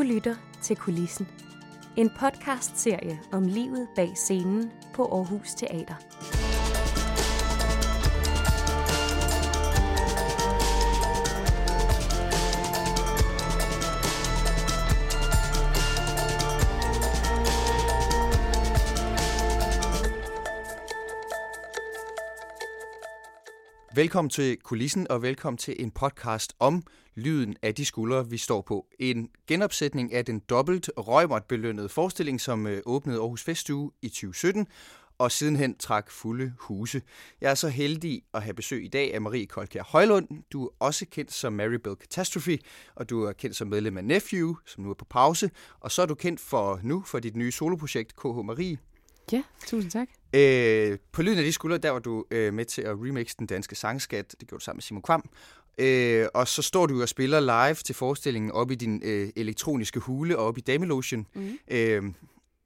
Du lytter til Kulissen. En podcast-serie om livet bag scenen på Aarhus Teater. Velkommen til Kulissen, og velkommen til en podcast om lyden af de skuldre, vi står på. En genopsætning af den dobbelt røgmåt belønnede forestilling, som øh, åbnede Aarhus Festuge i 2017, og sidenhen trak fulde huse. Jeg er så heldig at have besøg i dag af Marie Kolkær Højlund. Du er også kendt som Mary Bell Catastrophe, og du er kendt som medlem af Nephew, som nu er på pause. Og så er du kendt for nu for dit nye soloprojekt, KH Marie. Ja, tusind tak. Øh, på Lyden af de skuldre, der var du øh, med til at remixe den danske sangskat. Det gjorde du sammen med Simon Kvam. Øh, og så står du og spiller live til forestillingen op i din øh, elektroniske hule og op i Damelotion. Mm. Øh,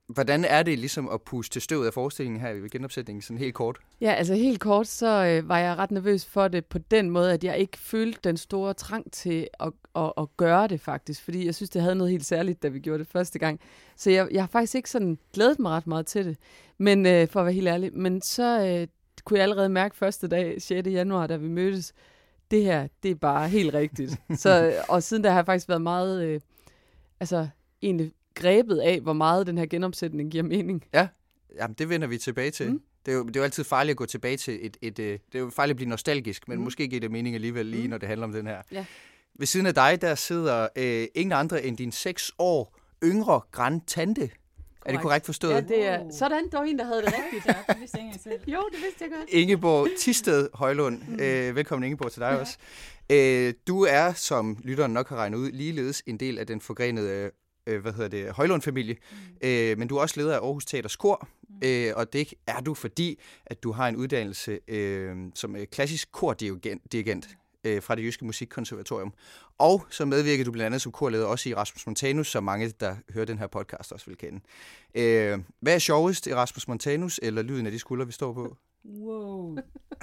hvordan er det ligesom at puste til støvet af forestillingen her ved genopsætningen, sådan helt kort? Ja, altså helt kort, så øh, var jeg ret nervøs for det på den måde, at jeg ikke følte den store trang til at, at, at gøre det faktisk, fordi jeg synes, det havde noget helt særligt, da vi gjorde det første gang. Så jeg, jeg har faktisk ikke sådan glædet mig ret meget til det, men øh, for at være helt ærlig. Men så øh, kunne jeg allerede mærke første dag, 6. januar, da vi mødtes, det her, det er bare helt rigtigt. så, og siden da har jeg faktisk været meget, øh, altså egentlig grebet af, hvor meget den her genomsætning giver mening. Ja, Jamen, det vender vi tilbage til. Mm. Det, er jo, det er jo altid farligt at gå tilbage til et... et, et det er jo farligt at blive nostalgisk, men mm. måske giver det mening alligevel lige, mm. når det handler om den her. Ja. Ved siden af dig, der sidder øh, ingen andre end din seks år yngre grandtante. Er det korrekt forstået? Ja, det er sådan. Der var en, der havde det rigtigt. ja, det vidste jeg selv. Jo, det vidste jeg godt. Ingeborg Tisted Højlund. Mm. Øh, velkommen Ingeborg til dig ja. også. Øh, du er, som lytteren nok har regnet ud, ligeledes en del af den forgrenede øh, hvad hedder det, Højlund-familie, mm. øh, men du er også leder af Aarhus Teaters Kor, mm. øh, og det er du, fordi at du har en uddannelse øh, som øh, klassisk kordirigent øh, fra det Jyske Musikkonservatorium. Og så medvirker du blandt andet som korleder også i Rasmus Montanus, som mange, der hører den her podcast, også vil kende. Øh, hvad er sjovest, Erasmus Montanus eller lyden af de skuldre, vi står på? Wow.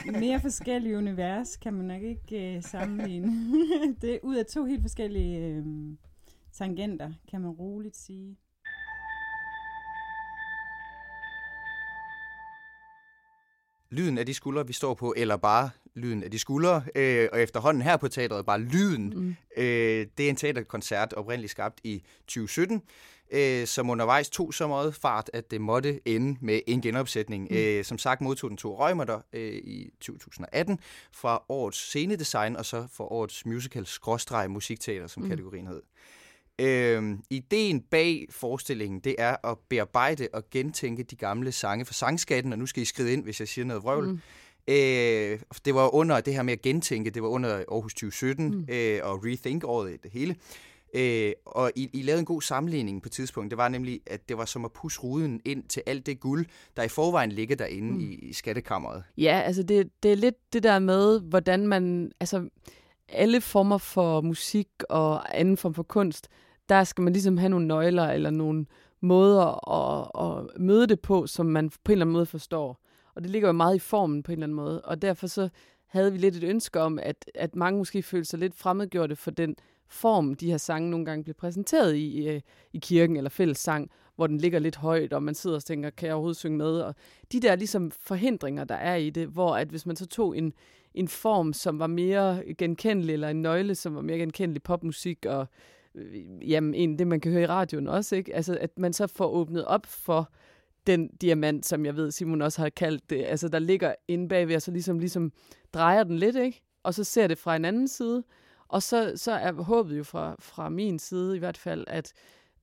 Mere forskellige univers kan man nok ikke øh, sammenligne. det er ud af to helt forskellige øh, tangenter, kan man roligt sige. Lyden af de skuldre, vi står på, eller bare lyden af de skuldre, øh, og efterhånden her på teatret bare lyden. Mm. Øh, det er en teaterkoncert oprindeligt skabt i 2017, øh, som undervejs tog så meget fart, at det måtte ende med en genopsætning. Mm. Øh, som sagt modtog den to røgmer øh, i 2018 fra årets scenedesign, og så for årets musical-musikteater, som mm. kategorien hed. Øh, ideen bag forestillingen, det er at bearbejde og gentænke de gamle sange fra sangskatten, og nu skal I skride ind, hvis jeg siger noget vrøvl. Mm. Øh, det var under det her med at gentænke, det var under Aarhus 2017 mm. øh, og Rethink året det hele. Øh, og I, I lavede en god sammenligning på et tidspunkt. Det var nemlig, at det var som at pusse ruden ind til alt det guld, der i forvejen ligger derinde mm. i, i skattekammeret. Ja, altså det, det er lidt det der med, hvordan man... Altså, alle former for musik og anden form for kunst, der skal man ligesom have nogle nøgler eller nogle måder at, at møde det på, som man på en eller anden måde forstår. Og det ligger jo meget i formen på en eller anden måde. Og derfor så havde vi lidt et ønske om, at, at mange måske følte sig lidt fremmedgjorte for den form, de her sange nogle gange bliver præsenteret i, i, i kirken eller fællessang, hvor den ligger lidt højt, og man sidder og tænker, kan jeg overhovedet synge med? Og de der ligesom forhindringer, der er i det, hvor at hvis man så tog en, en form, som var mere genkendelig, eller en nøgle, som var mere genkendelig popmusik, og Øh, jamen, en, det man kan høre i radioen også, ikke? Altså, at man så får åbnet op for den diamant, som jeg ved, Simon også har kaldt det, altså der ligger inde bagved, og så ligesom, ligesom drejer den lidt, ikke? Og så ser det fra en anden side, og så, så er håbet jo fra, fra min side i hvert fald, at,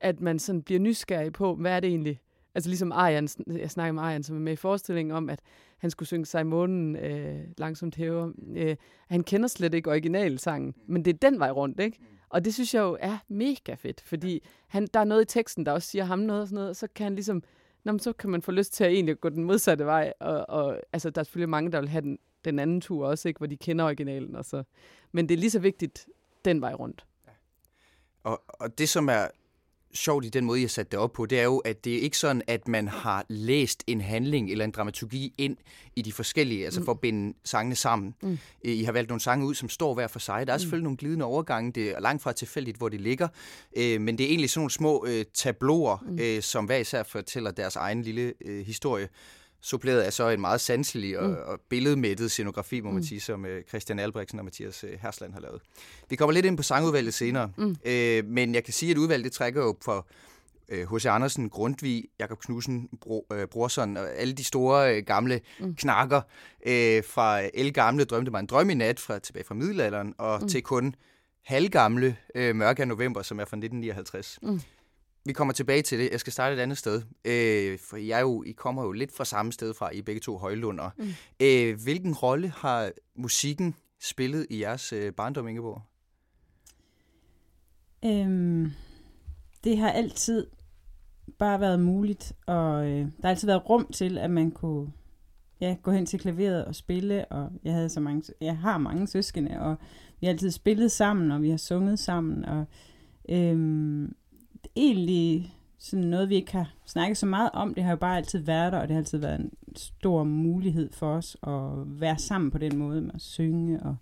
at man sådan bliver nysgerrig på, hvad er det egentlig, altså ligesom Arjan, jeg snakker med Arjan, som er med i forestillingen om, at han skulle synge sig i månen øh, langsomt hæver. Øh, han kender slet ikke originalsangen, men det er den vej rundt, ikke? Og det synes jeg jo er mega fedt, fordi han, der er noget i teksten, der også siger ham noget og sådan noget, og så kan han ligesom, nå, så kan man få lyst til at egentlig gå den modsatte vej, og, og altså, der er selvfølgelig mange, der vil have den, den anden tur også, ikke, hvor de kender originalen. Og så. Men det er lige så vigtigt den vej rundt. Ja. Og, og det, som er sjovt i den måde, jeg satte det op på, det er jo, at det er ikke sådan, at man har læst en handling eller en dramaturgi ind i de forskellige, altså for at binde sangene sammen. Mm. I har valgt nogle sange ud, som står hver for sig. Der er selvfølgelig mm. nogle glidende overgange, det er langt fra tilfældigt, hvor de ligger, øh, men det er egentlig sådan nogle små øh, tabloer, mm. øh, som hver især fortæller deres egen lille øh, historie suppleret af så en meget sanselig og, mm. og billedmættet scenografi, må man mm. sige, som uh, Christian Albrechtsen og Mathias uh, Hersland har lavet. Vi kommer lidt ind på sangudvalget senere, mm. uh, men jeg kan sige, at udvalget det trækker jo for H.C. Andersen, Grundtvig, Jakob Knudsen, Bro, uh, Brorson og alle de store uh, gamle mm. knakker uh, fra El Gamle Drømte mig en drøm i nat fra, tilbage fra middelalderen og mm. til kun halvgamle uh, Mørke af november, som er fra 1959. Mm. Vi kommer tilbage til det. Jeg skal starte et andet sted. Øh, for jeg jo, I kommer jo lidt fra samme sted fra, I begge to højlunder. Mm. Øh, hvilken rolle har musikken spillet i jeres øh, barndom, Ingeborg? Øhm, det har altid bare været muligt, og øh, der har altid været rum til, at man kunne ja, gå hen til klaveret og spille, og jeg havde så mange, jeg har mange søskende, og vi har altid spillet sammen, og vi har sunget sammen, og øhm, egentlig sådan noget, vi ikke har snakket så meget om. Det har jo bare altid været der, og det har altid været en stor mulighed for os at være sammen på den måde med at synge. Og,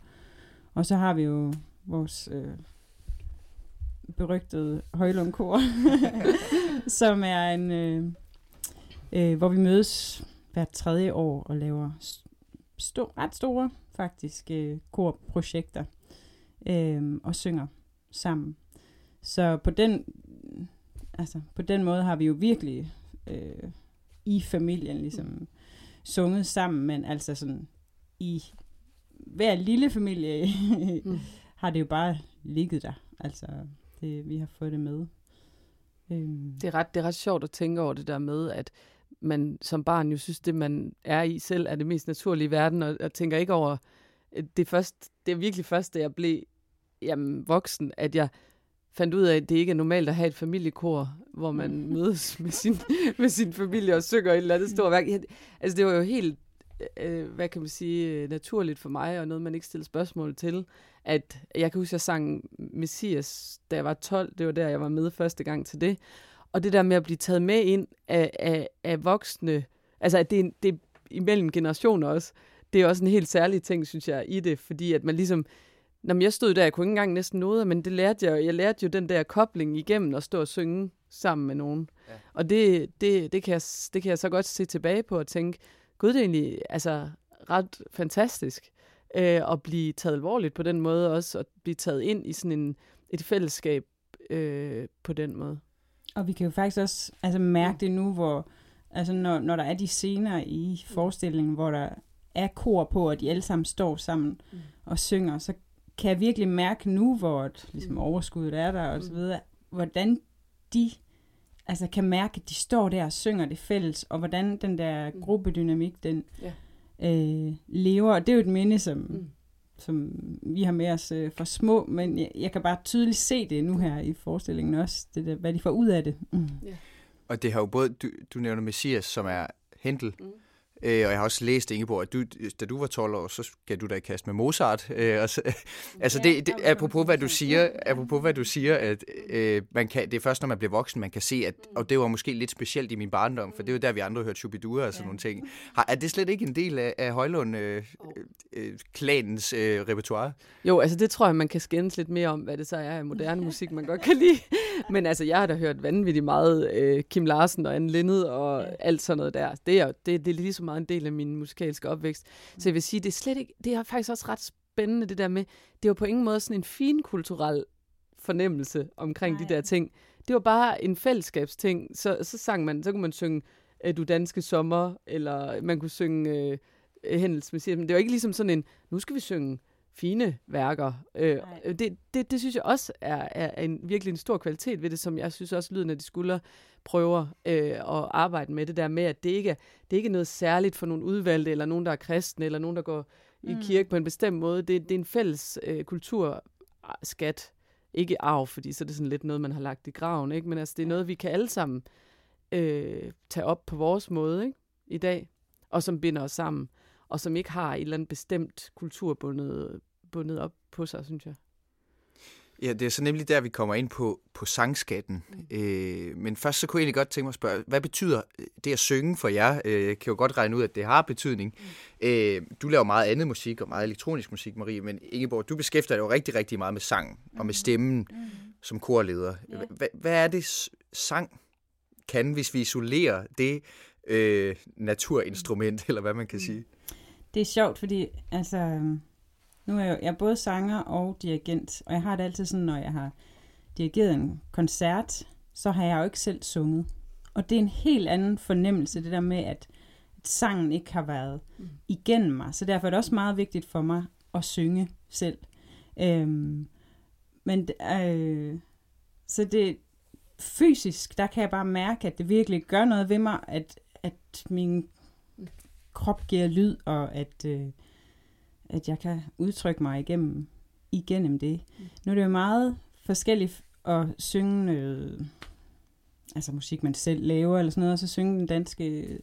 og så har vi jo vores øh, berygtede højlundkor, som er en, øh, øh, hvor vi mødes hvert tredje år og laver st- ret store faktisk øh, korprojekter øh, og synger sammen. Så på den altså, på den måde har vi jo virkelig øh, i familien ligesom sunget sammen, men altså sådan i hver lille familie mm. har det jo bare ligget der. Altså, det, vi har fået det med. Øhm. Det, er ret, det er ret sjovt at tænke over det der med, at man som barn jo synes, det man er i selv er det mest naturlige i verden, og, og tænker ikke over, det, først, det er virkelig først, da jeg blev jamen, voksen, at jeg fandt ud af, at det ikke er normalt at have et familiekor, hvor man mm. mødes med sin, med sin familie og synger et eller andet stort værk. Altså, det var jo helt, øh, hvad kan man sige, naturligt for mig, og noget, man ikke stiller spørgsmål til, at jeg kan huske, at jeg sang Messias, da jeg var 12. Det var der, jeg var med første gang til det. Og det der med at blive taget med ind af, af, af voksne, altså at det, det er imellem generationer også, det er også en helt særlig ting, synes jeg, i det, fordi at man ligesom, Nå, men jeg stod der, jeg kunne ikke engang næsten noget, men det lærte jeg Jeg lærte jo den der kobling igennem at stå og synge sammen med nogen. Ja. Og det, det, det, kan jeg, det kan jeg så godt se tilbage på og tænke, gud, det er egentlig altså, ret fantastisk øh, at blive taget alvorligt på den måde også, at blive taget ind i sådan en, et fællesskab øh, på den måde. Og vi kan jo faktisk også altså, mærke det nu, hvor altså, når, når der er de scener i forestillingen, hvor der er kor på, og de alle sammen står sammen mm. og synger, så kan jeg virkelig mærke nu, hvor et, ligesom mm. overskuddet er der og så mm. videre, hvordan de altså kan mærke, at de står der og synger det fælles, og hvordan den der mm. gruppedynamik, den ja. øh, lever. Og det er jo et minde, som, mm. som vi har med os øh, for små, men jeg, jeg kan bare tydeligt se det nu her i forestillingen også, det der, hvad de får ud af det. Mm. Ja. Og det har jo både, du, du nævner Messias, som er Hentel, mm Øh, og jeg har også læst, Ingeborg, at du, da du var 12 år, så gav du dig i kast med Mozart. Øh, og så, altså ja, det, det, apropos hvad du siger, apropos hvad du siger, at øh, man kan, det er først, når man bliver voksen, man kan se, at, og det var måske lidt specielt i min barndom, for det er jo der, vi andre har hørt Shubidua og sådan ja. nogle ting. Har, er det slet ikke en del af, af Højlund-klanens øh, øh, repertoire? Jo, altså det tror jeg, man kan skændes lidt mere om, hvad det så er af moderne musik, man godt kan lide. Men altså, jeg har da hørt vanvittigt meget øh, Kim Larsen og Anne Lindet og ja. alt sådan noget der. Det er, det, det er ligesom meget en del af min musikalske opvækst. Så jeg vil sige, det er slet ikke, det er faktisk også ret spændende, det der med, det var på ingen måde sådan en fin kulturel fornemmelse omkring Nej. de der ting. Det var bare en fællesskabsting. Så, så sang man, så kunne man synge Du danske sommer, eller man kunne synge øh, Hændels Messias. Men det var ikke ligesom sådan en, nu skal vi synge fine værker. Øh, det, det, det synes jeg også er, er en virkelig en stor kvalitet ved det, som jeg synes også lyden af de skuldre prøver øh, at arbejde med det der med, at det ikke er, det ikke er noget særligt for nogle udvalgte, eller nogen, der er kristne, eller nogen, der går i mm. kirke på en bestemt måde. Det, det er en fælles øh, kulturskat. Ikke arv, fordi så er det sådan lidt noget, man har lagt i graven, ikke? men altså, det er noget, vi kan alle sammen øh, tage op på vores måde ikke? i dag, og som binder os sammen, og som ikke har et eller andet bestemt kulturbundet bundet op på sig, synes jeg. Ja, det er så nemlig der, vi kommer ind på, på sangskatten. Mm. Øh, men først så kunne jeg egentlig godt tænke mig at spørge, hvad betyder det at synge for jer? Øh, jeg kan jo godt regne ud, at det har betydning. Mm. Øh, du laver meget andet musik og meget elektronisk musik, Marie, men Ingeborg, du beskæftiger dig jo rigtig, rigtig meget med sang mm. og med stemmen mm. som korleder. Ja. Hvad, hvad er det, sang kan, hvis vi isolerer det øh, naturinstrument, eller hvad man kan mm. sige? Det er sjovt, fordi altså nu er jeg, jeg er både sanger og dirigent, og jeg har det altid sådan, når jeg har dirigeret en koncert, så har jeg jo ikke selv sunget. Og det er en helt anden fornemmelse, det der med, at, at sangen ikke har været mm. igennem mig. Så derfor er det også meget vigtigt for mig at synge selv. Øhm, men øh, så det fysisk, der kan jeg bare mærke, at det virkelig gør noget ved mig, at, at min krop giver lyd, og at, øh, at jeg kan udtrykke mig igennem, igennem det. Mm. Nu er det jo meget forskelligt at synge noget, altså musik, man selv laver, eller sådan noget, og så synge den danske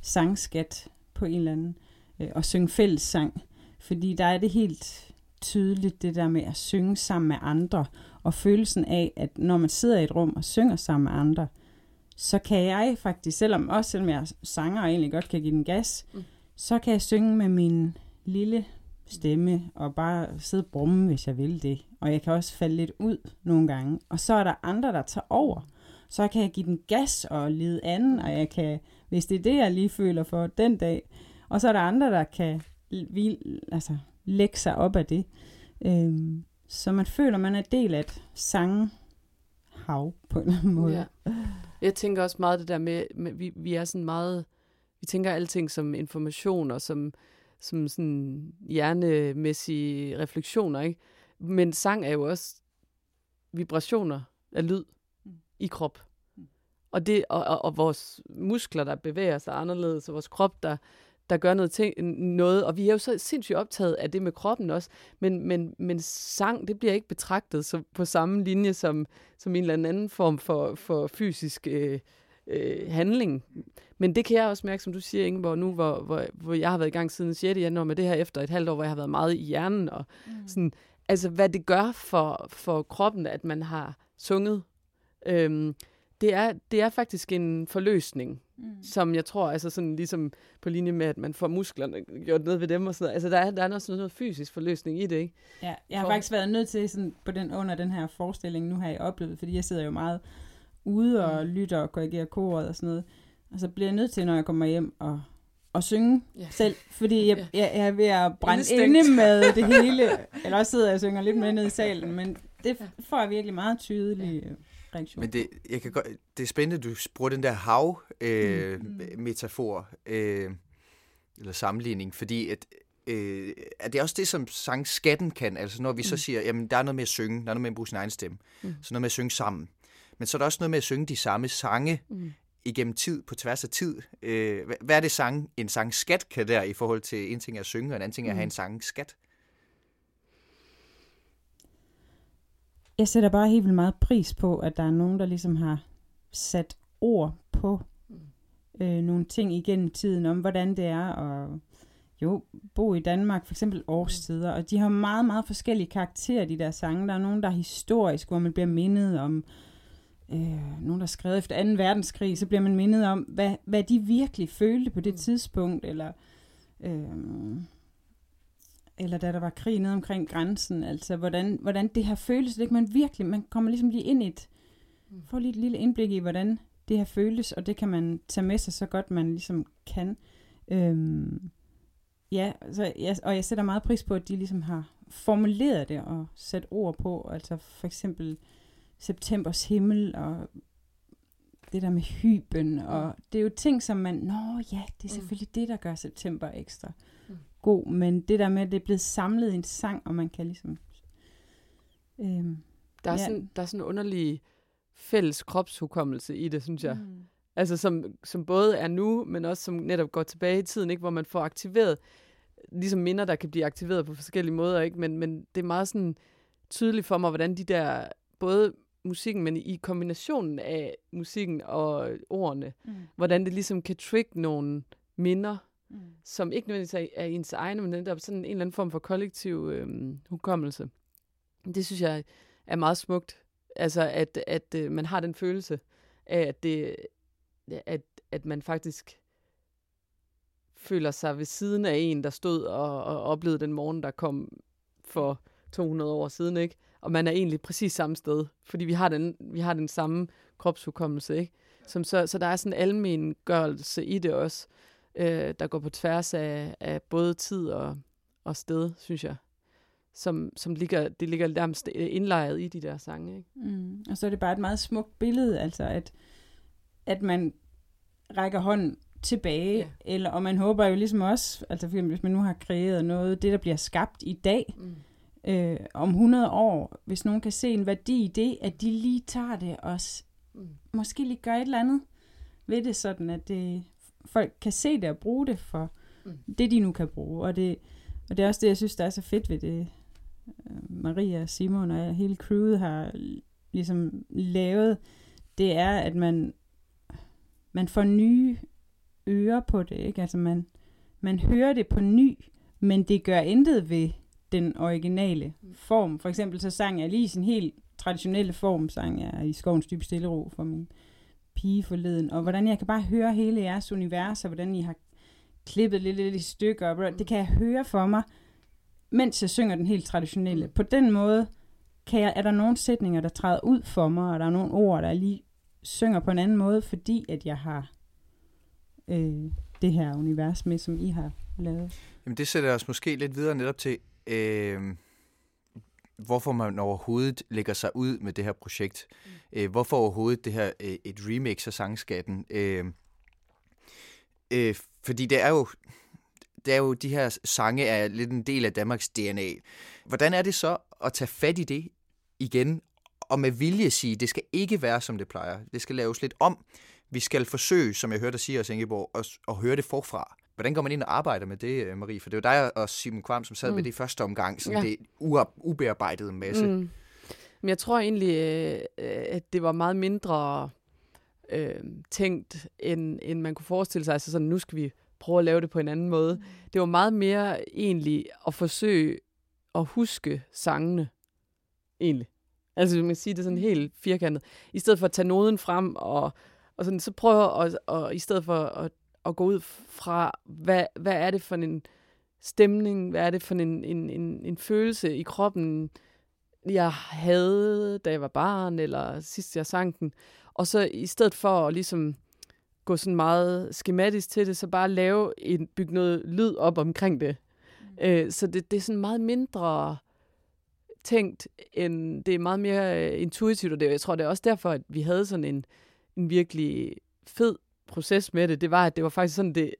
sangskat på en eller anden, øh, og synge fællessang. Fordi der er det helt tydeligt, det der med at synge sammen med andre, og følelsen af, at når man sidder i et rum og synger sammen med andre, så kan jeg faktisk, selvom også selvom jeg sanger og egentlig godt kan give den gas, mm. så kan jeg synge med min lille stemme og bare sidde og brumme, hvis jeg vil det. Og jeg kan også falde lidt ud nogle gange. Og så er der andre, der tager over. Så kan jeg give den gas og lide anden, og jeg kan, hvis det er det, jeg lige føler for den dag. Og så er der andre, der kan altså, lægge sig op af det. Øhm, så man føler, man er del af et sanghav på en eller anden måde. Ja. Jeg tænker også meget det der med, med vi, vi er sådan meget, vi tænker alting som information og som, som sådan hjernemæssige refleksioner, ikke? Men sang er jo også vibrationer af lyd mm. i krop. Mm. Og, det, og, og, og vores muskler, der bevæger sig anderledes, og vores krop, der, der gør noget, ting, noget. Og vi er jo så sindssygt optaget af det med kroppen også. Men, men, men sang, det bliver ikke betragtet så på samme linje som, som en eller anden form for, for fysisk øh, øh, handling. Men det kan jeg også mærke, som du siger, Ingeborg, nu hvor, hvor, hvor jeg har været i gang siden 6. januar med det her efter et halvt år, hvor jeg har været meget i hjernen. Og mm. sådan, altså, hvad det gør for, for kroppen, at man har sunget. Øhm, det, er, det er faktisk en forløsning, mm. som jeg tror, altså sådan ligesom på linje med, at man får musklerne gjort noget ved dem og sådan noget. Altså, der er, der er noget, sådan noget fysisk forløsning i det, ikke? Ja, jeg har for... faktisk været nødt til sådan, på den, under den her forestilling, nu har jeg oplevet, fordi jeg sidder jo meget ude og mm. lytter og korrigerer koret og sådan noget. Og så bliver jeg nødt til, når jeg kommer hjem, og, og synge yeah. selv, fordi jeg, jeg, jeg er ved at brænde inde med det hele. Eller også sidder jeg og synger lidt med ned i salen, men det får jeg virkelig meget tydelig ja. Reaktion. Men det, jeg kan godt, det er spændende, du bruger den der hav-metafor, øh, mm. øh, eller sammenligning, fordi at, øh, er det også det, som sangskatten kan? Altså når vi mm. så siger, jamen der er noget med at synge, der er noget med at bruge sin egen stemme, mm. så noget med at synge sammen. Men så er der også noget med at synge de samme sange mm. igennem tid, på tværs af tid. Øh, hvad er det sang, en sangskat kan der i forhold til en ting er at synge, og en anden ting er at have mm. en sangskat? Jeg sætter bare helt vildt meget pris på, at der er nogen, der ligesom har sat ord på øh, nogle ting igennem tiden, om hvordan det er at jo, bo i Danmark, for eksempel årstider, og de har meget, meget forskellige karakterer, de der sange. Der er nogen, der er historisk, hvor man bliver mindet om øh, nogen, der er skrevet efter 2. verdenskrig, så bliver man mindet om, hvad, hvad de virkelig følte på det mm. tidspunkt, eller, øh, eller da der var krig nede omkring grænsen, altså hvordan, hvordan det her føles, det kan man virkelig, man kommer ligesom lige ind i et, mm. får lige et lille indblik i, hvordan det her føles, og det kan man tage med sig så godt, man ligesom kan. Øh, ja, så jeg, og jeg sætter meget pris på, at de ligesom har formuleret det og sat ord på, altså for eksempel, septembers himmel, og det der med hyben, og det er jo ting, som man, nå ja, det er mm. selvfølgelig mm. det, der gør september ekstra mm. God, men det der med, at det er blevet samlet i en sang, og man kan ligesom... Øhm, der, er ja. sådan, der er sådan en underlig fælles kropshukommelse i det, synes jeg. Mm. Altså som, som både er nu, men også som netop går tilbage i tiden, ikke? hvor man får aktiveret, ligesom minder, der kan blive aktiveret på forskellige måder, ikke? Men, men det er meget sådan tydeligt for mig, hvordan de der både musikken, men i kombinationen af musikken og ordene, mm. hvordan det ligesom kan trigge nogle minder, mm. som ikke nødvendigvis er ens egne, men netop er sådan en eller anden form for kollektiv øh, hukommelse. Det synes jeg er meget smukt. Altså, at, at øh, man har den følelse af, at, det, at, at man faktisk føler sig ved siden af en, der stod og, og oplevede den morgen, der kom for 200 år siden, ikke? Og man er egentlig præcis samme sted, fordi vi har den, vi har den samme kropshukommelse, ikke? Som så, så der er sådan en almen gørelse i det også, øh, der går på tværs af, af både tid og, og sted, synes jeg. Som, som ligger, det ligger nærmest indlejret i de der sange. Ikke? Mm. Og så er det bare et meget smukt billede, altså at, at man rækker hånden tilbage, ja. eller, og man håber jo ligesom også, altså for hvis man nu har kreeret noget, det der bliver skabt i dag, mm. øh, om 100 år, hvis nogen kan se en værdi i det, at de lige tager det og mm. måske lige gør et eller andet ved det, sådan at det, folk kan se det og bruge det for mm. det, de nu kan bruge. Og det, og det er også det, jeg synes, der er så fedt ved det, øh, Maria, Simon og hele crewet har ligesom lavet, det er, at man, man får nye ører på det, ikke? Altså man, man hører det på ny, men det gør intet ved den originale mm. form. For eksempel så sang jeg lige sin helt traditionelle form, sang jeg i Skovens Dybe Stillero for min pige forleden, og hvordan jeg kan bare høre hele jeres univers, og hvordan I har klippet lidt, lidt i stykker, og det kan jeg høre for mig, mens jeg synger den helt traditionelle. På den måde kan jeg, er der nogle sætninger, der træder ud for mig, og der er nogle ord, der lige synger på en anden måde, fordi at jeg har øh, det her univers med, som I har lavet. Jamen det sætter os måske lidt videre netop til, øh, hvorfor man overhovedet lægger sig ud med det her projekt. Mm. Øh, hvorfor overhovedet det her øh, et remix af sangskatten. Øh, øh, fordi det er jo det er jo, de her sange er lidt en del af Danmarks DNA. Hvordan er det så at tage fat i det igen, og med vilje sige, det skal ikke være, som det plejer. Det skal laves lidt om. Vi skal forsøge, som jeg hørte dig sige Ingeborg, at, at høre det forfra. Hvordan går man ind og arbejder med det, øh, Marie? For det jo dig og Simon Kvam, som sad mm. med det i første omgang, så ja. det ubearbejdede masse. Mm. Men jeg tror egentlig, øh, at det var meget mindre øh, tænkt, end, end man kunne forestille sig. Altså sådan, nu skal vi prøve at lave det på en anden måde. Det var meget mere egentlig at forsøge at huske sangene, egentlig. Altså, man kan sige det sådan helt firkantet. I stedet for at tage noden frem og, og sådan, så prøve at, og, i stedet for at, at gå ud fra, hvad, hvad er det for en stemning, hvad er det for en, en, en, en følelse i kroppen, jeg havde, da jeg var barn, eller sidst jeg sang den. Og så i stedet for at ligesom gå sådan meget skematisk til det, så bare lave en, bygge noget lyd op omkring det. Mm. Øh, så det, det er sådan meget mindre tænkt, end det er meget mere uh, intuitivt, og det, jeg tror, det er også derfor, at vi havde sådan en, en virkelig fed proces med det. Det var, at det var faktisk sådan, det,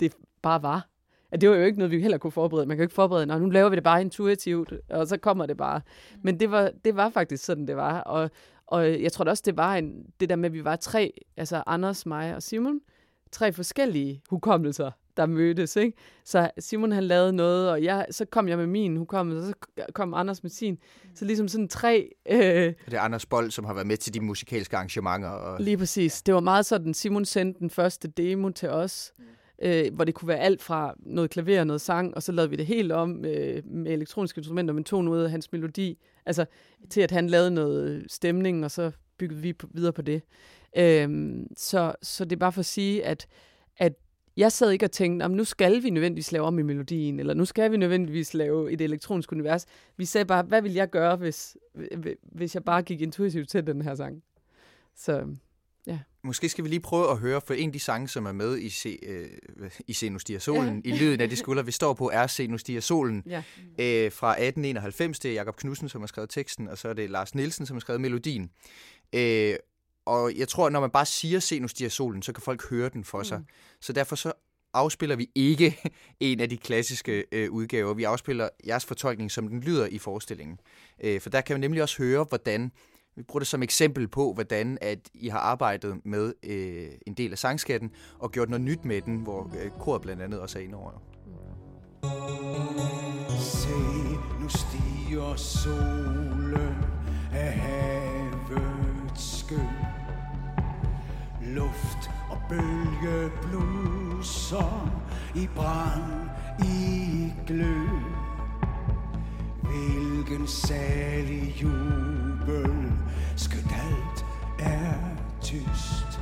det bare var. At det var jo ikke noget, vi heller kunne forberede. Man kan jo ikke forberede, når nu laver vi det bare intuitivt, og så kommer det bare. Mm. Men det var, det var faktisk sådan, det var. Og, og jeg tror også, det var en, det der med, at vi var tre, altså Anders, mig og Simon, tre forskellige hukommelser, der mødtes. Ikke? Så Simon han lavede noget, og jeg, så kom jeg med min hukommelse, og så kom Anders med sin. Så ligesom sådan tre... Øh, det er Anders Bold, som har været med til de musikalske arrangementer. Og... Lige præcis. Det var meget sådan, Simon sendte den første demo til os, mm. øh, hvor det kunne være alt fra noget klaver og noget sang, og så lavede vi det helt om øh, med elektroniske instrumenter, men tog noget af hans melodi, altså til at han lavede noget stemning, og så byggede vi på, videre på det. Øh, så, så det er bare for at sige, at jeg sad ikke og tænkte, nu skal vi nødvendigvis lave om i melodien, eller nu skal vi nødvendigvis lave et elektronisk univers. Vi sagde bare, hvad vil jeg gøre, hvis, hvis jeg bare gik intuitivt til den her sang? Så ja. Måske skal vi lige prøve at høre, for en af de sange, som er med i, Se, øh, i Se nu stiger solen, ja. i lyden af de skulder, vi står på, er Se nu stiger solen ja. øh, fra 1891. Det er Jakob Knudsen, som har skrevet teksten, og så er det Lars Nielsen, som har skrevet melodien. Øh, og jeg tror, når man bare siger, se nu stiger solen, så kan folk høre den for sig. Mm. Så derfor så afspiller vi ikke en af de klassiske øh, udgaver. Vi afspiller jeres fortolkning, som den lyder i forestillingen. Øh, for der kan man nemlig også høre, hvordan, vi bruger det som eksempel på, hvordan at I har arbejdet med øh, en del af sangskatten, og gjort noget nyt med den, hvor øh, koret blandt andet også er inde over. Se, nu stiger solen af havets skøn luft og bølge bluser i brand, i glød. Hvilken kirkens salig jubel, skønt alt er tyst.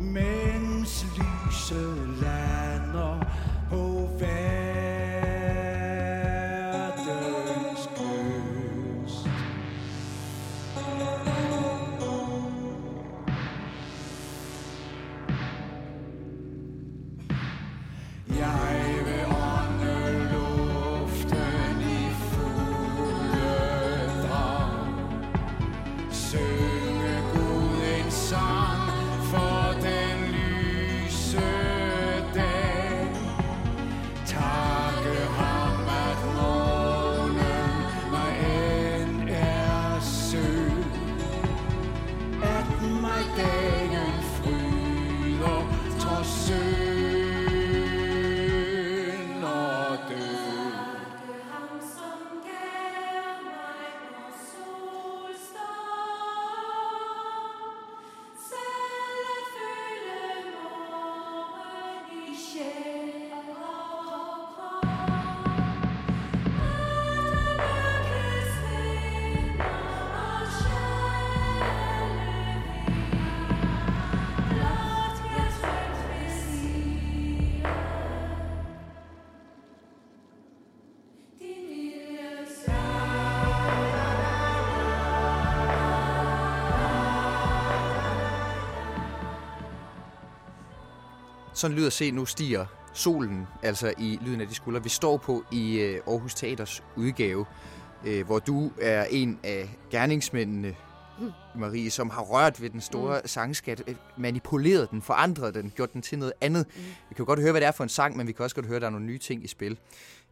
Mens lyset lander på verdens Sådan lyder se, nu stiger solen, altså i lyden af de skuldre. Vi står på i øh, Aarhus Teaters udgave, øh, hvor du er en af gerningsmændene, Marie, som har rørt ved den store mm. sangskat, øh, manipuleret den, forandret den, gjort den til noget andet. Mm. Vi kan jo godt høre, hvad det er for en sang, men vi kan også godt høre, at der er nogle nye ting i spil.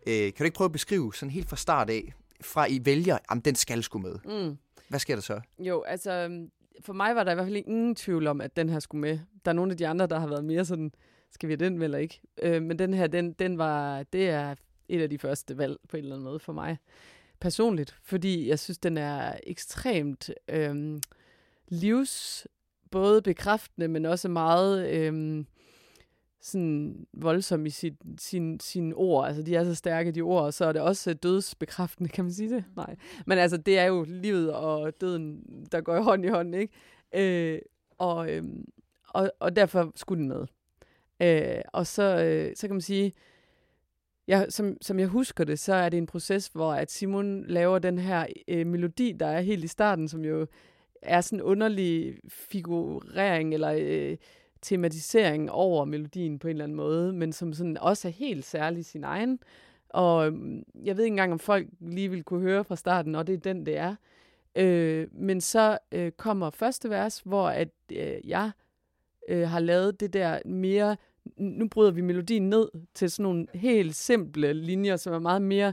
Øh, kan du ikke prøve at beskrive sådan helt fra start af, fra I vælger, om den skal sgu med? Mm. Hvad sker der så? Jo, altså, øhm, for mig var der i hvert fald ingen tvivl om, at den her skulle med. Der er nogle af de andre, der har været mere sådan, skal vi den eller ikke? Øh, men den her, den, den var, det er et af de første valg på en eller anden måde for mig. Personligt, fordi jeg synes, den er ekstremt øhm, livs, både bekræftende, men også meget øhm, sådan voldsom i sit, sin, sine ord. Altså, de er så stærke, de ord, og så er det også dødsbekræftende, kan man sige det? Nej. Men altså, det er jo livet og døden, der går hånd i hånd, ikke? Øh, og, øhm, og, og derfor skulle den med. Øh, og så, øh, så kan man sige, jeg, som, som jeg husker det, så er det en proces, hvor at Simon laver den her øh, melodi, der er helt i starten, som jo er sådan en underlig figurering eller øh, tematisering over melodien på en eller anden måde, men som sådan også er helt særlig sin egen. Og øh, jeg ved ikke engang, om folk lige vil kunne høre fra starten, og det er den, det er. Øh, men så øh, kommer første vers, hvor at øh, jeg øh, har lavet det der mere, nu bryder vi melodien ned til sådan nogle helt simple linjer, som er meget mere,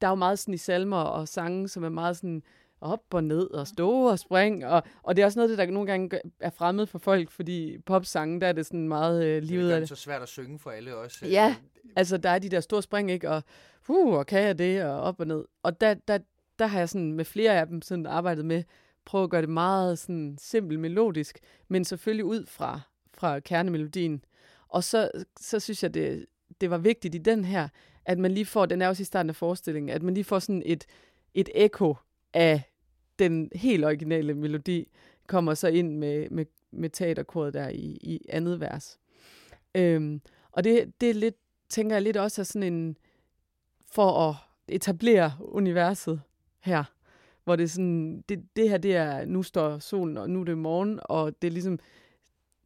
der er jo meget sådan i salmer og sange, som er meget sådan op og ned og stå og spring, og, og det er også noget, der nogle gange er fremmed for folk, fordi popsange, der er det sådan meget øh, livet det af er det. så svært at synge for alle også. Ja, altså der er de der store spring, ikke? Og, uh, og kan jeg det, og op og ned. Og der, der, der har jeg sådan med flere af dem sådan arbejdet med, prøve at gøre det meget sådan simpelt melodisk, men selvfølgelig ud fra, fra kernemelodien. Og så, så synes jeg, det, det var vigtigt i den her, at man lige får, den er også i starten af forestillingen, at man lige får sådan et, et ekko af den helt originale melodi, kommer så ind med, med, med teaterkoret der i, i andet vers. Øhm, og det, det er lidt, tænker jeg lidt også er sådan en, for at etablere universet her, hvor det er sådan, det, det her det er, nu står solen, og nu er det morgen, og det er ligesom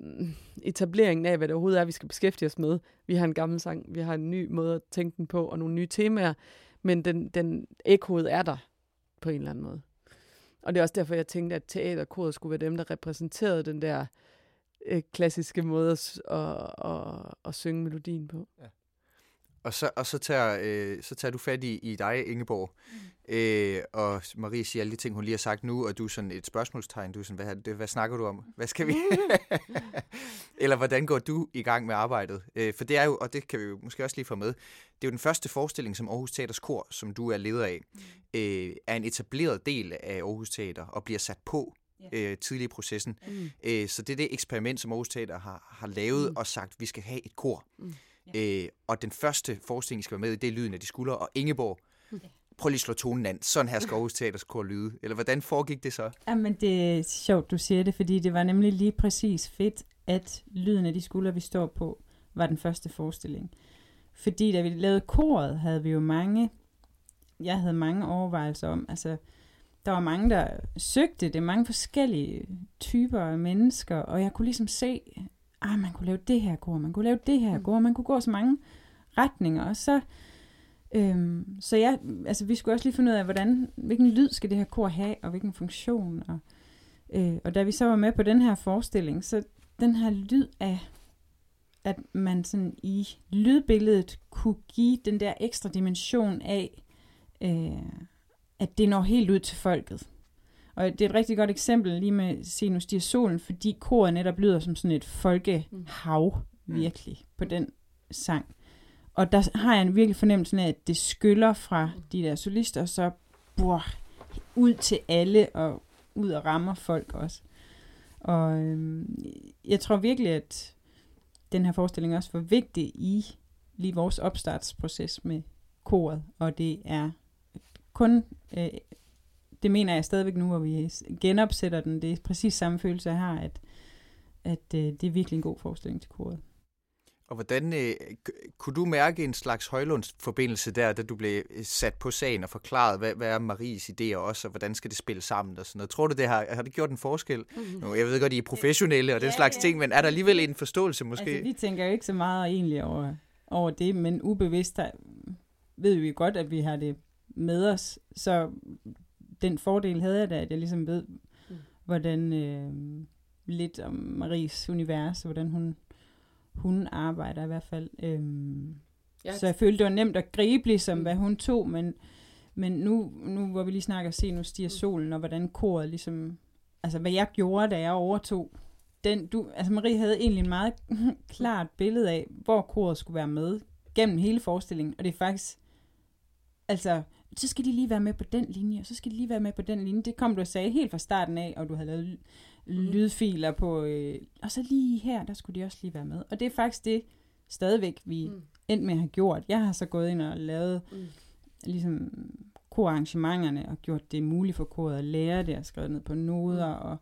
Mm, etableringen af, hvad det overhovedet er, vi skal beskæftige os med. Vi har en gammel sang, vi har en ny måde at tænke den på, og nogle nye temaer, men den, den ekkoet er der på en eller anden måde. Og det er også derfor, jeg tænkte, at teaterkoret skulle være dem, der repræsenterede den der øh, klassiske måde at, at, at, at synge melodien på. Og så, og så, tager, øh, så tager du fat i, i dig, Ingeborg, mm. øh, og Marie siger alle de ting, hun lige har sagt nu, og du er sådan et spørgsmålstegn. Du er sådan, hvad, det, hvad snakker du om? Hvad skal vi? Eller hvordan går du i gang med arbejdet? Øh, for det er jo, og det kan vi jo måske også lige få med, det er jo den første forestilling, som Aarhus Teaters Kor, som du er leder af, mm. øh, er en etableret del af Aarhus Teater, og bliver sat på øh, tidlig i processen. Mm. Øh, så det er det eksperiment, som Aarhus Teater har, har lavet, mm. og sagt, vi skal have et kor. Mm. Øh, og den første forestilling, I skal være med i, det er Lyden af de skuldre, og Ingeborg, prøv lige at slå tonen an. Sådan her skal Aarhus Teaters kor lyde. Eller hvordan foregik det så? Jamen, det er sjovt, du siger det, fordi det var nemlig lige præcis fedt, at lyden af de skuldre, vi står på, var den første forestilling. Fordi da vi lavede koret, havde vi jo mange, jeg havde mange overvejelser om, altså, der var mange, der søgte det, mange forskellige typer af mennesker, og jeg kunne ligesom se, ah, man kunne lave det her kor, man kunne lave det her kor, man kunne gå så mange retninger, og så, øhm, så jeg, altså vi skulle også lige finde ud af, hvordan, hvilken lyd skal det her kor have, og hvilken funktion, og, øh, og da vi så var med på den her forestilling, så den her lyd af, at man sådan i lydbilledet kunne give den der ekstra dimension af, øh, at det når helt ud til folket. Og det er et rigtig godt eksempel lige med Se nu stiger solen, fordi koret netop lyder som sådan et folkehav, virkelig, på den sang. Og der har jeg en virkelig fornemmelse af, at det skyller fra de der solister, og så bror, ud til alle, og ud og rammer folk også. Og øhm, jeg tror virkelig, at den her forestilling også var vigtig i lige vores opstartsproces med koret, og det er kun, øh, det mener jeg stadigvæk nu, hvor vi genopsætter den, det er præcis samme følelse, jeg har, at, at øh, det er virkelig en god forestilling til koret. Og hvordan øh, kunne du mærke en slags højlundsforbindelse der, da du blev øh, sat på sagen og forklaret, hvad, hvad er Maries idéer også, og hvordan skal det spille sammen og sådan noget? Tror du, det har, har det gjort en forskel? Mm-hmm. Nu, jeg ved godt, I er professionelle og den Ja, slags ja. ting, men er der alligevel en forståelse måske? Altså, vi tænker jo ikke så meget egentlig over, over det, men ubevidst der, ved vi godt, at vi har det med os. Så den fordel havde jeg da, at jeg ligesom ved, Mm. hvordan øh, lidt om Maries univers, hvordan hun, hun arbejder i hvert fald. Øhm, Ja. Så jeg følte, det var nemt at gribe, ligesom Mm. hvad hun tog, men, men nu, nu, hvor vi lige snakker, se, nu stiger solen, og hvordan koret ligesom, altså hvad jeg gjorde, da jeg overtog, den, du, altså Marie havde egentlig en meget klart billede af, hvor koret skulle være med, gennem hele forestillingen, og det er faktisk, altså, så skal de lige være med på den linje, og så skal de lige være med på den linje. Det kom du og sagde helt fra starten af, og du havde lavet ly- lydfiler på, øh, og så lige her, der skulle de også lige være med. Og det er faktisk det, stadigvæk, vi Mm. endte med at have gjort. Jeg har så gået ind og lavet Mm. ligesom korarrangementerne og gjort det muligt for koret at lære det og skrevet ned på noder Mm. og,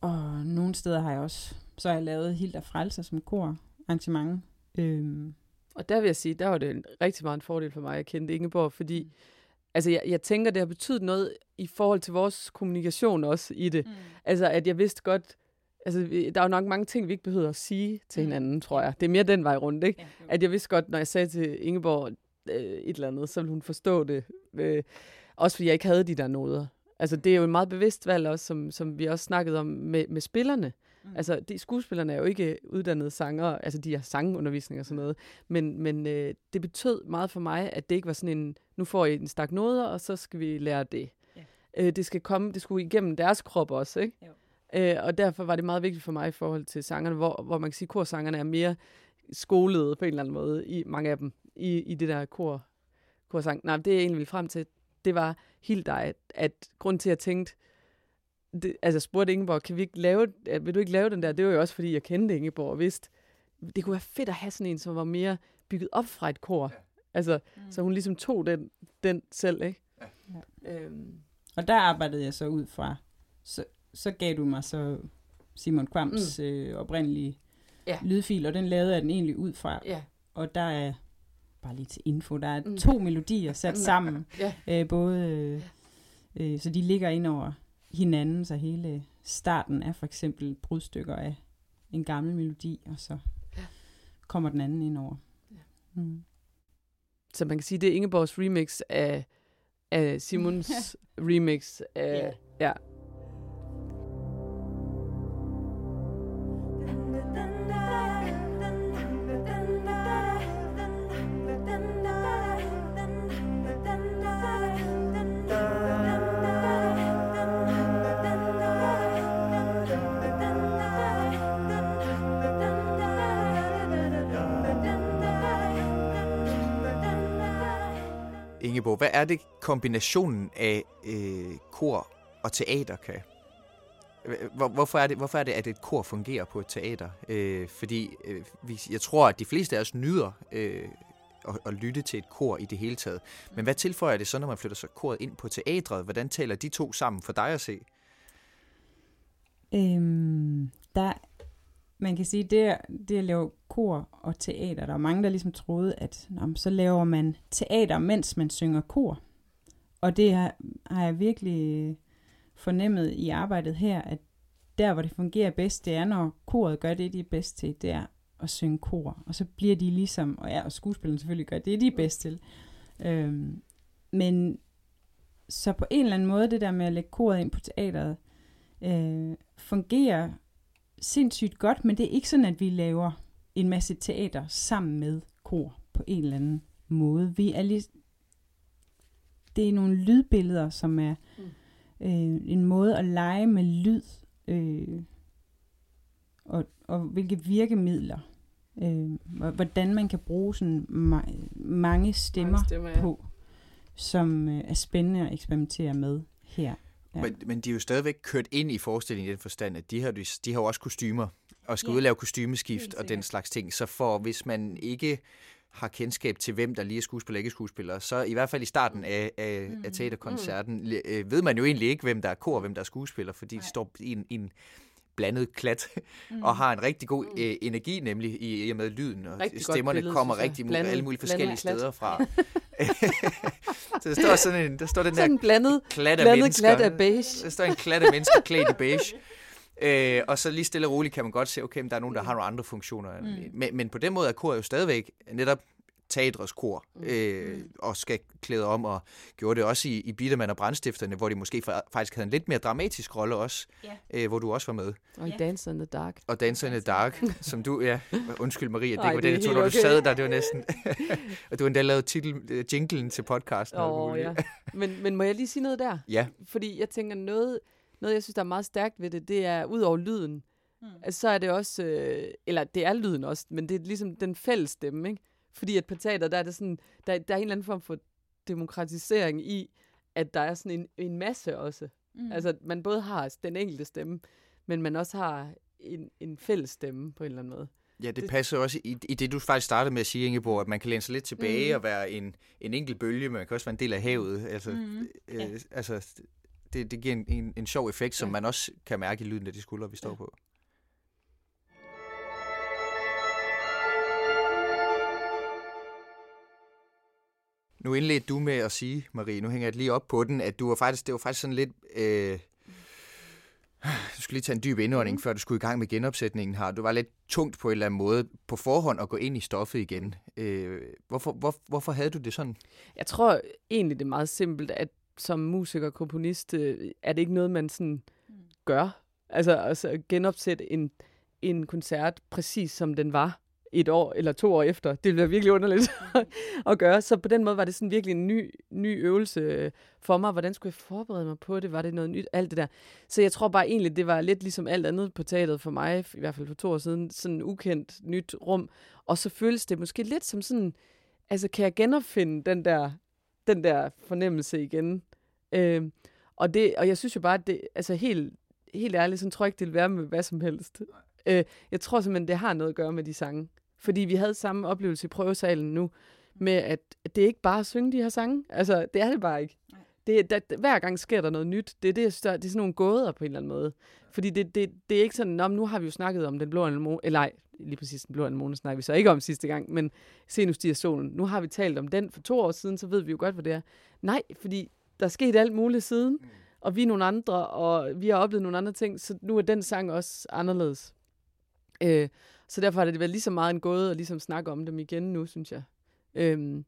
og nogle steder har jeg også så har jeg lavet Hilda Frelser som korarrangement. Øhm, Og der vil jeg sige, der var det en rigtig meget en fordel for mig at kende Ingeborg, fordi altså, jeg, jeg tænker, det har betydet noget i forhold til vores kommunikation også i det. Mm. Altså, at jeg vidste godt, altså, der er jo nok mange ting, vi ikke behøver at sige til Mm. hinanden, tror jeg. Det er mere den vej rundt, ikke? ja, At jeg vidste godt, når jeg sagde til Ingeborg øh, et eller andet, så ville hun forstå det. Øh, også fordi jeg ikke havde de der noder. Altså, det er jo et meget bevidst valg også, som, som vi også snakkede om med, med spillerne. Mm. Mm. Altså, de skuespillerne er jo ikke uddannede sanger, altså de har sangundervisning og sådan noget, men, men øh, det betød meget for mig, at det ikke var sådan en, nu får I en stak noder, og så skal vi lære det. Ja. Øh, det skal komme, det skulle igennem deres krop også, ikke? Jo. Øh, og derfor var det meget vigtigt for mig i forhold til sangerne, hvor, hvor man kan sige, at korsangerne er mere skolede på en eller anden måde, i mange af dem, i, i det der kor, korsang. Nej, det jeg egentlig ville frem til, det var helt dig, at, at grund til, at jeg tænkte, det, altså spurgte Ingeborg, kan vi ikke lave, at, vil du ikke lave den der? Det var jo også, fordi jeg kendte Ingeborg og vidste, det kunne være fedt at have sådan en, som var mere bygget op fra et kor. Ja. Altså, Mm. så hun ligesom tog den, den selv, ikke? Ja. Øhm, Og der arbejdede jeg så ud fra, så, så gav du mig så Simon Kvams mm. øh, oprindelige Ja. lydfil, og den lavede jeg den egentlig ud fra. ja. Og der er, bare lige til info, der er Mm. to melodier sat Mm. sammen. Ja. Øh, både, øh, øh, så de ligger ind over hinanden, så hele starten er for eksempel brudstykker af en gammel melodi, og så Ja. kommer den anden ind over. Ja. Mm. Så man kan sige, det er Ingeborgs remix af, af Simons remix af... Ja. Ingeborg, kombinationen af øh, kor og teater kan? Hvor, hvorfor, er det, hvorfor er det, at et kor fungerer på et teater? Øh, fordi øh, vi, jeg tror, at de fleste af os nyder øh, at, at lytte til et kor i det hele taget. Men hvad tilføjer det så, når man flytter så koret ind på teatret? Hvordan taler de to sammen for dig at se? Øhm, der, man kan sige, det, det at lave kor og teater, der er mange, der ligesom troede, at jamen, så laver man teater, mens man synger kor. Og det har, har jeg virkelig fornemmet i arbejdet her, at der, hvor det fungerer bedst, det er, når koret gør det, de er bedst til, det er at synge kor. Og så bliver de ligesom, og ja, og skuespillerne selvfølgelig gør det, de er bedst til. Øhm, men så på en eller anden måde, det der med at lægge koret ind på teateret, øh, fungerer sindssygt godt, men det er ikke sådan, at vi laver en masse teater sammen med kor på en eller anden måde. Vi er lige, det er nogle lydbilleder, som er øh, en måde at lege med lyd, øh, og, og hvilke virkemidler, øh, hvordan man kan bruge sådan ma- mange stemmer, Mange stemmer, ja. på, som øh, er spændende at eksperimentere med her. Ja. Men, men de er jo stadigvæk kørt ind i forestillingen i den forstand, at de har, de har jo også kostymer, og skal Ja. ud og lave kostymeskift og den slags ting. Så for hvis man ikke har kendskab til, hvem der lige er skuespiller og ikke skuespiller, så i hvert fald i starten af, af, Mm. af teaterkoncerten, øh, ved man jo egentlig ikke, hvem der er kor og hvem der er skuespiller, fordi de Nej. står i en, en blandet klat Mm. og har en rigtig god øh, energi, nemlig i, i og med lyden, og Rigtig stemmerne billede, kommer rigtig Blandet- alle mulige forskellige steder fra. så der står sådan en, der står den der Sådan en blandet, klat af blandet mennesker. klat af beige. Der står en klat af mennesker klædt i beige. Øh, og så lige stille og roligt kan man godt se, okay, men der er nogen, der har nogle andre funktioner. Mm. Men, men på den måde er kor jo stadigvæk netop teatrets kor, Mm. øh, og skal klæde om, og gjorde det også i, i Bittermann og Brandstifterne, hvor de måske fa- faktisk havde en lidt mere dramatisk rolle også, Ja. øh, hvor du også var med. Og i Ja. Dance in the Dark. Og Dancer in the Dark, som du, ja, undskyld Maria, det Nej, var det jeg tog, når du okay. sad der, det var næsten, og du har endda lavet titel, øh, jinglen til podcasten. Åh, muligt. ja. Men, men må jeg lige sige noget der? ja. Fordi jeg tænker, noget, noget jeg synes, der er meget stærkt ved det, det er ud over lyden, Mm. altså, så er det også, øh, eller det er lyden også, men det er ligesom den fælles stemme, ikke? Fordi at på teater, der er det sådan, der, der er en eller anden form for demokratisering i, at der er sådan en, en masse også. Mm. Altså, man både har den enkelte stemme, men man også har en, en fælles stemme på en eller anden måde. Ja, det Det- passer også i, i det, du faktisk startede med at sige, Ingeborg, at man kan læne sig lidt tilbage Mhm. og være en, en enkelt bølge, men man kan også være en del af havet. Altså, Mhm. øh, Ja. altså det, det giver en, en, en sjov effekt, som Ja. man også kan mærke i lyden af de skuldre, vi står Ja. på. Nu indledte du med at sige, Marie, nu hænger jeg lige op på den, at du var faktisk, det var faktisk sådan lidt... Øh, du skulle lige tage en dyb indånding, Mhm. før du skulle i gang med genopsætningen her. Du var lidt tungt på en eller anden måde på forhånd at gå ind i stoffet igen. Øh, hvorfor, hvor, hvorfor havde du det sådan? Jeg tror egentlig, det er meget simpelt, at som musiker og komponist, øh, er det ikke noget, man sådan gør. Altså, altså genopsætte en, en koncert præcis som den var et år eller to år efter. Det ville være virkelig underligt at gøre. Så på den måde var det sådan virkelig en ny, ny øvelse øh, for mig. Hvordan skulle jeg forberede mig på det? Var det noget nyt? Alt det der. Så jeg tror bare egentlig, det var lidt ligesom alt andet på teateret for mig, i hvert fald for to år siden, sådan ukendt nyt rum. Og så føles det måske lidt som sådan, altså kan jeg genopfinde den der, den der fornemmelse igen? Øh, og, det, og jeg synes jo bare, at det, altså helt, helt ærligt, så tror jeg ikke, det vil være med hvad som helst. Øh, jeg tror simpelthen, det har noget at gøre med de sange. Fordi vi havde samme oplevelse i prøvesalen nu, med at det er ikke bare at synge de her sange. Altså, det er det bare ikke. Det, der, hver gang sker der noget nyt. Det er, det, jeg synes, der- det er sådan nogle gåder på en eller anden måde. Fordi det, det, det er ikke sådan, nu har vi jo snakket om den blå anemone. Eller nej, lige præcis den blå anemone snakker vi så ikke om sidste gang. Men se nu stiger solen. Nu har vi talt om den for to år siden, så ved vi jo godt, hvad det er. Nej, fordi der er sket alt muligt siden. Og vi er nogle andre, og vi har oplevet nogle andre ting. Så nu er den sang også anderledes. Øh, så derfor har det været lige så meget en gåde at ligesom snakke om dem igen nu, synes jeg. Øhm,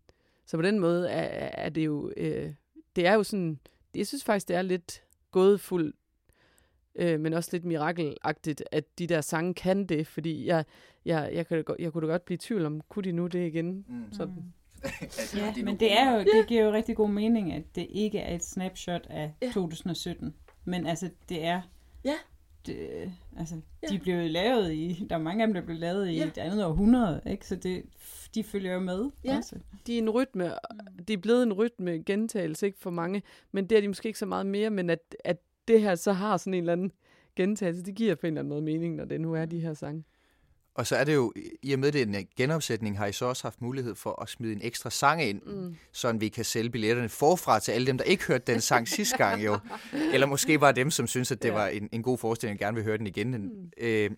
så på den måde er, er det jo, øh, det er jo sådan, jeg synes faktisk, det er lidt gådefuldt, øh, men også lidt mirakelagtigt, at de der sange kan det, fordi jeg, jeg, jeg, kan, jeg kunne da godt blive i tvivl om, kunne de nu det igen? Mm. Sådan. Ja, men det er jo, det giver jo rigtig god mening, at det ikke er et snapshot af Ja. 2017. Men altså, det er... Ja. Det, altså, Ja. de blev lavet i... Der er mange af dem, der blev lavet i Ja. et andet århundrede, ikke? Så det, de følger jo med Ja. også. De er en rytme, de er blevet en rytme gentagelse, ikke for mange, men det er de måske ikke så meget mere, men at, at det her så har sådan en eller anden gentagelse, det giver på en eller anden måde mening, når det nu er de her sange. Og så er det jo, i og med det en genopsætning, har I så også haft mulighed for at smide en ekstra sang ind, mm. så vi kan sælge billetterne forfra til alle dem, der ikke hørte den sang sidste gang jo. Eller måske bare dem, som synes, at det Ja. var en, en god forestilling, og gerne vil høre den igen. Mm. Øh,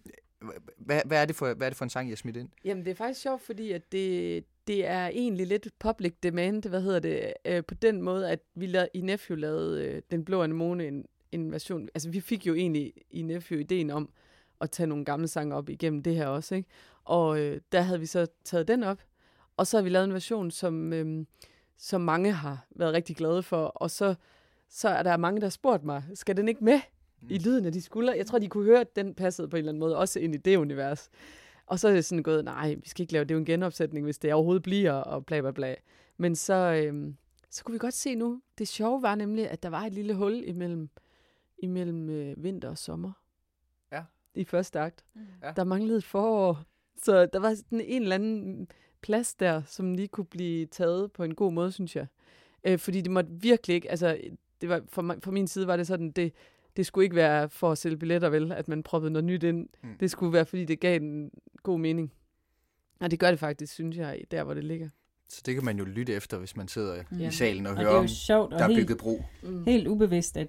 hvad, hvad, er det for, hvad er det for en sang, I har smidt ind? Jamen, det er faktisk sjovt, fordi at det, det er egentlig lidt public demand, hvad hedder det, øh, på den måde, at vi lavede, i Nephew lavede øh, Den Blå Anemone en, en version. Altså, vi fik jo egentlig i Nephew ideen om at tage nogle gamle sange op igennem det her også, ikke? Og øh, der havde vi så taget den op, og så har vi lavet en version, som, øh, som mange har været rigtig glade for, og så, så er der mange, der har spurgt mig, skal den ikke med i lyden af de skuldre? Jeg tror, de kunne høre, at den passede på en eller anden måde, også ind i det univers. Og så er det sådan gået, nej, vi skal ikke lave det, er jo en genopsætning, hvis det overhovedet bliver, og bla bla bla. Men så, øhm, så kunne vi godt se nu, det sjove var nemlig, at der var et lille hul imellem, imellem øh, vinter og sommer. Ja. I første akt. Ja. Der manglede et forår. Så der var sådan en eller anden plads der, som lige kunne blive taget på en god måde, synes jeg. Øh, fordi det måtte virkelig ikke, altså det var, for, for min side var det sådan, det, det skulle ikke være for at sælge billetter, vel, at man proppede noget nyt ind. Mm. Mm. Det skulle være, fordi det gav en god mening. Og det gør det faktisk, synes jeg, der hvor det ligger. Så det kan man jo lytte efter, hvis man sidder Mm. i salen og, Og hører det er om, jo sjovt, og der er helt, bygget bro. Mm. helt ubevidst, at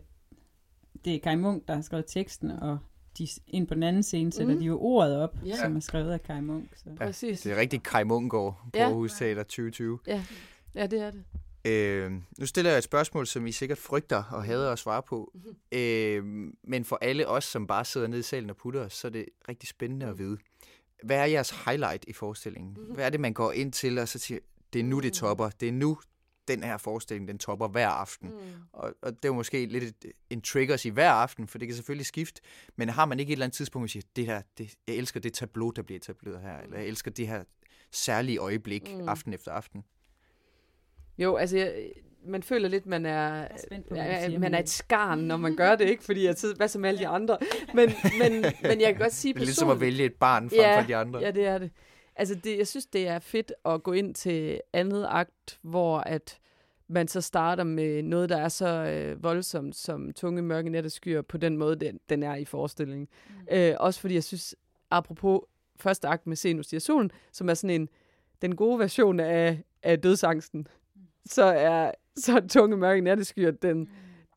det er Kai Munk, der har skrevet teksten, og de, ind på den anden scene sætter Mm. de jo ordet op, Ja. som er skrevet af Kai Munk. Så. Ja, Præcis. Det er rigtig Kai Munkgaard på Ja. Aarhus Teater 2020. Ja, det er det. Øh, nu stiller jeg et spørgsmål, som I sikkert frygter og hader at svare på. Mhm. Øh, men for alle os, som bare sidder nede i salen og putter os, så er det rigtig spændende Mhm. at vide. Hvad er jeres highlight i forestillingen? Hvad er det, man går ind til og så siger, det er nu, det topper. Det er nu, den her forestilling, den topper hver aften. Mm. Og, og det er jo måske lidt et, en trigger at sige hver aften, for det kan selvfølgelig skifte. Men har man ikke et eller andet tidspunkt, hvor man siger, det her, det, jeg elsker det tableau, der bliver etableret her, eller jeg elsker det her særlige øjeblik Mm. aften efter aften. Jo, altså, jeg, man føler lidt, man er, er på, ja, siger, man er et skarn, når man gør det, ikke? Fordi jeg sidder, hvad som alle de andre. Men, men, men jeg kan godt sige Det er ligesom at personligt- vælge et barn frem Ja, for de andre. Ja, det er det. Altså, det, jeg synes, det er fedt at gå ind til andet akt, hvor at man så starter med noget, der er så øh, voldsomt som tunge mørke netteskyer på den måde, den, den er i forestillingen. Mm. Øh, også fordi jeg synes, apropos første akt med Senus stiger solen, som er sådan en, den gode version af, af dødsangsten, så er så tunge mørke natteskyer den,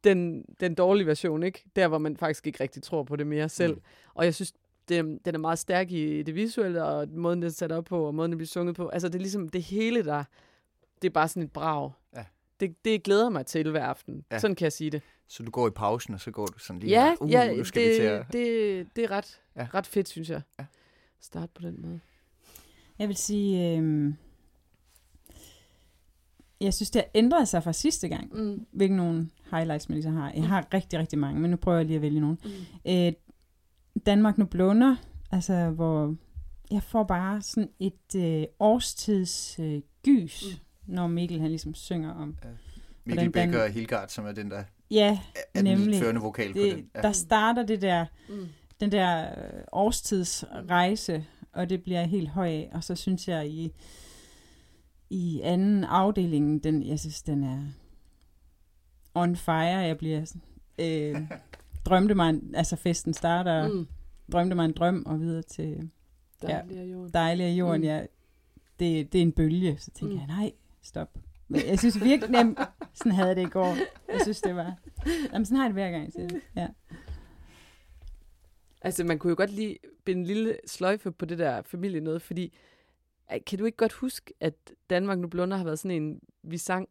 den, den dårlige version, ikke? Der, hvor man faktisk ikke rigtig tror på det mere selv. Mm. Mm. Og jeg synes, det, den er meget stærk i det visuelle, og måden, det er sat op på, og måden, det bliver sunget på. Altså, det er ligesom det hele, der... Det er bare sådan et brag. Ja. Det, det glæder mig til hver aften. Ja. Sådan kan jeg sige det. Så du går i pausen, og så går du sådan lige, Ja, uh, ja nu skal det, vi til at... det, det er ret, Ja. ja. ret fedt, synes jeg. Ja. Start på den måde. Jeg vil sige, øh, jeg synes, det har ændret sig fra sidste gang. Mm. Hvilke nogle highlights man ligesom har. Jeg har rigtig, rigtig mange, men nu prøver jeg lige at vælge nogle. Mm. Øh, Danmark nu blunder, altså hvor jeg får bare sådan et øh, årstids øh, gys, mm. når Mikkel han ligesom synger om. Mikkel hvordan den- Becker og Hilgard, som er den, der Ja, er den Nemlig. førende vokal på det, den. Ja. der starter det der, Mm. den der øh, årstidsrejse, og det bliver helt høj af. Og så synes jeg i, i anden afdeling, den, jeg synes, den er on fire. Jeg bliver sådan, øh, drømte mig, en- altså festen starter, mm. Drømte mig en drøm, og videre til Der Ja. bliver jorden. dejlig af jorden. Mm. Ja, det, det er en bølge. Så tænker mm. Jeg, nej, stop. Men jeg synes virkelig, nem, sådan havde jeg det i går. Jeg synes, det var... Jamen, sådan har jeg det hver gang. Så, ja. Altså, man kunne jo godt lige binde en lille sløjfe på det der familie noget, fordi kan du ikke godt huske, at Danmark nu blunder har været sådan en, vi sang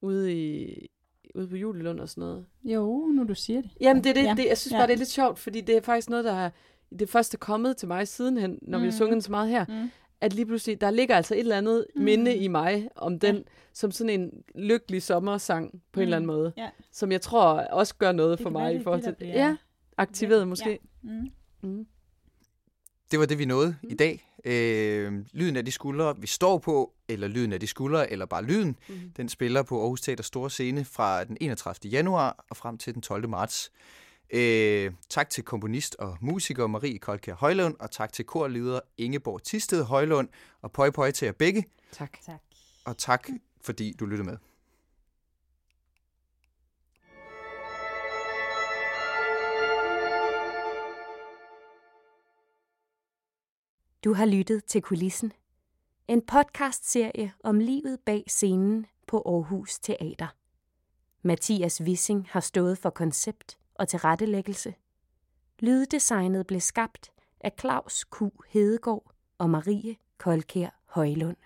ude, i, ude på Julelund og sådan noget? Jo, nu du siger det. Jamen, det er det, Ja. ja. det jeg synes Ja. bare, det er lidt sjovt, fordi det er faktisk noget, der er det første kommet til mig sidenhen, når mm. vi har Mhm. sunget den så meget her, Mm. at lige pludselig, der ligger altså et eller andet Mm. mm. minde i mig om den, som sådan en lykkelig sommersang på en eller anden måde, Ja. som jeg tror også gør noget Det for mig i forhold til... Ja, aktiveret Ja. måske. Mm. Mm. Det var det, vi nåede i dag. Øh, lyden af de skuldre, vi står på, eller lyden af de skuldre, eller bare lyden, Mm. den spiller på Aarhus Teater Store Scene fra den 31. januar og frem til den 12. marts. Øh, tak til komponist og musiker Marie Kolkær Højlund, og tak til korleder Ingeborg Tisted Højlund, og pøj pøj til jer begge, Tak. Tak. og tak fordi du lyttede med. Du har lyttet til Kulissen. En podcastserie om livet bag scenen på Aarhus Teater. Mathias Wissing har stået for koncept og tilrettelæggelse. Lyddesignet blev skabt af Claus Q. Hedegaard og Marie Kolkær Højlund.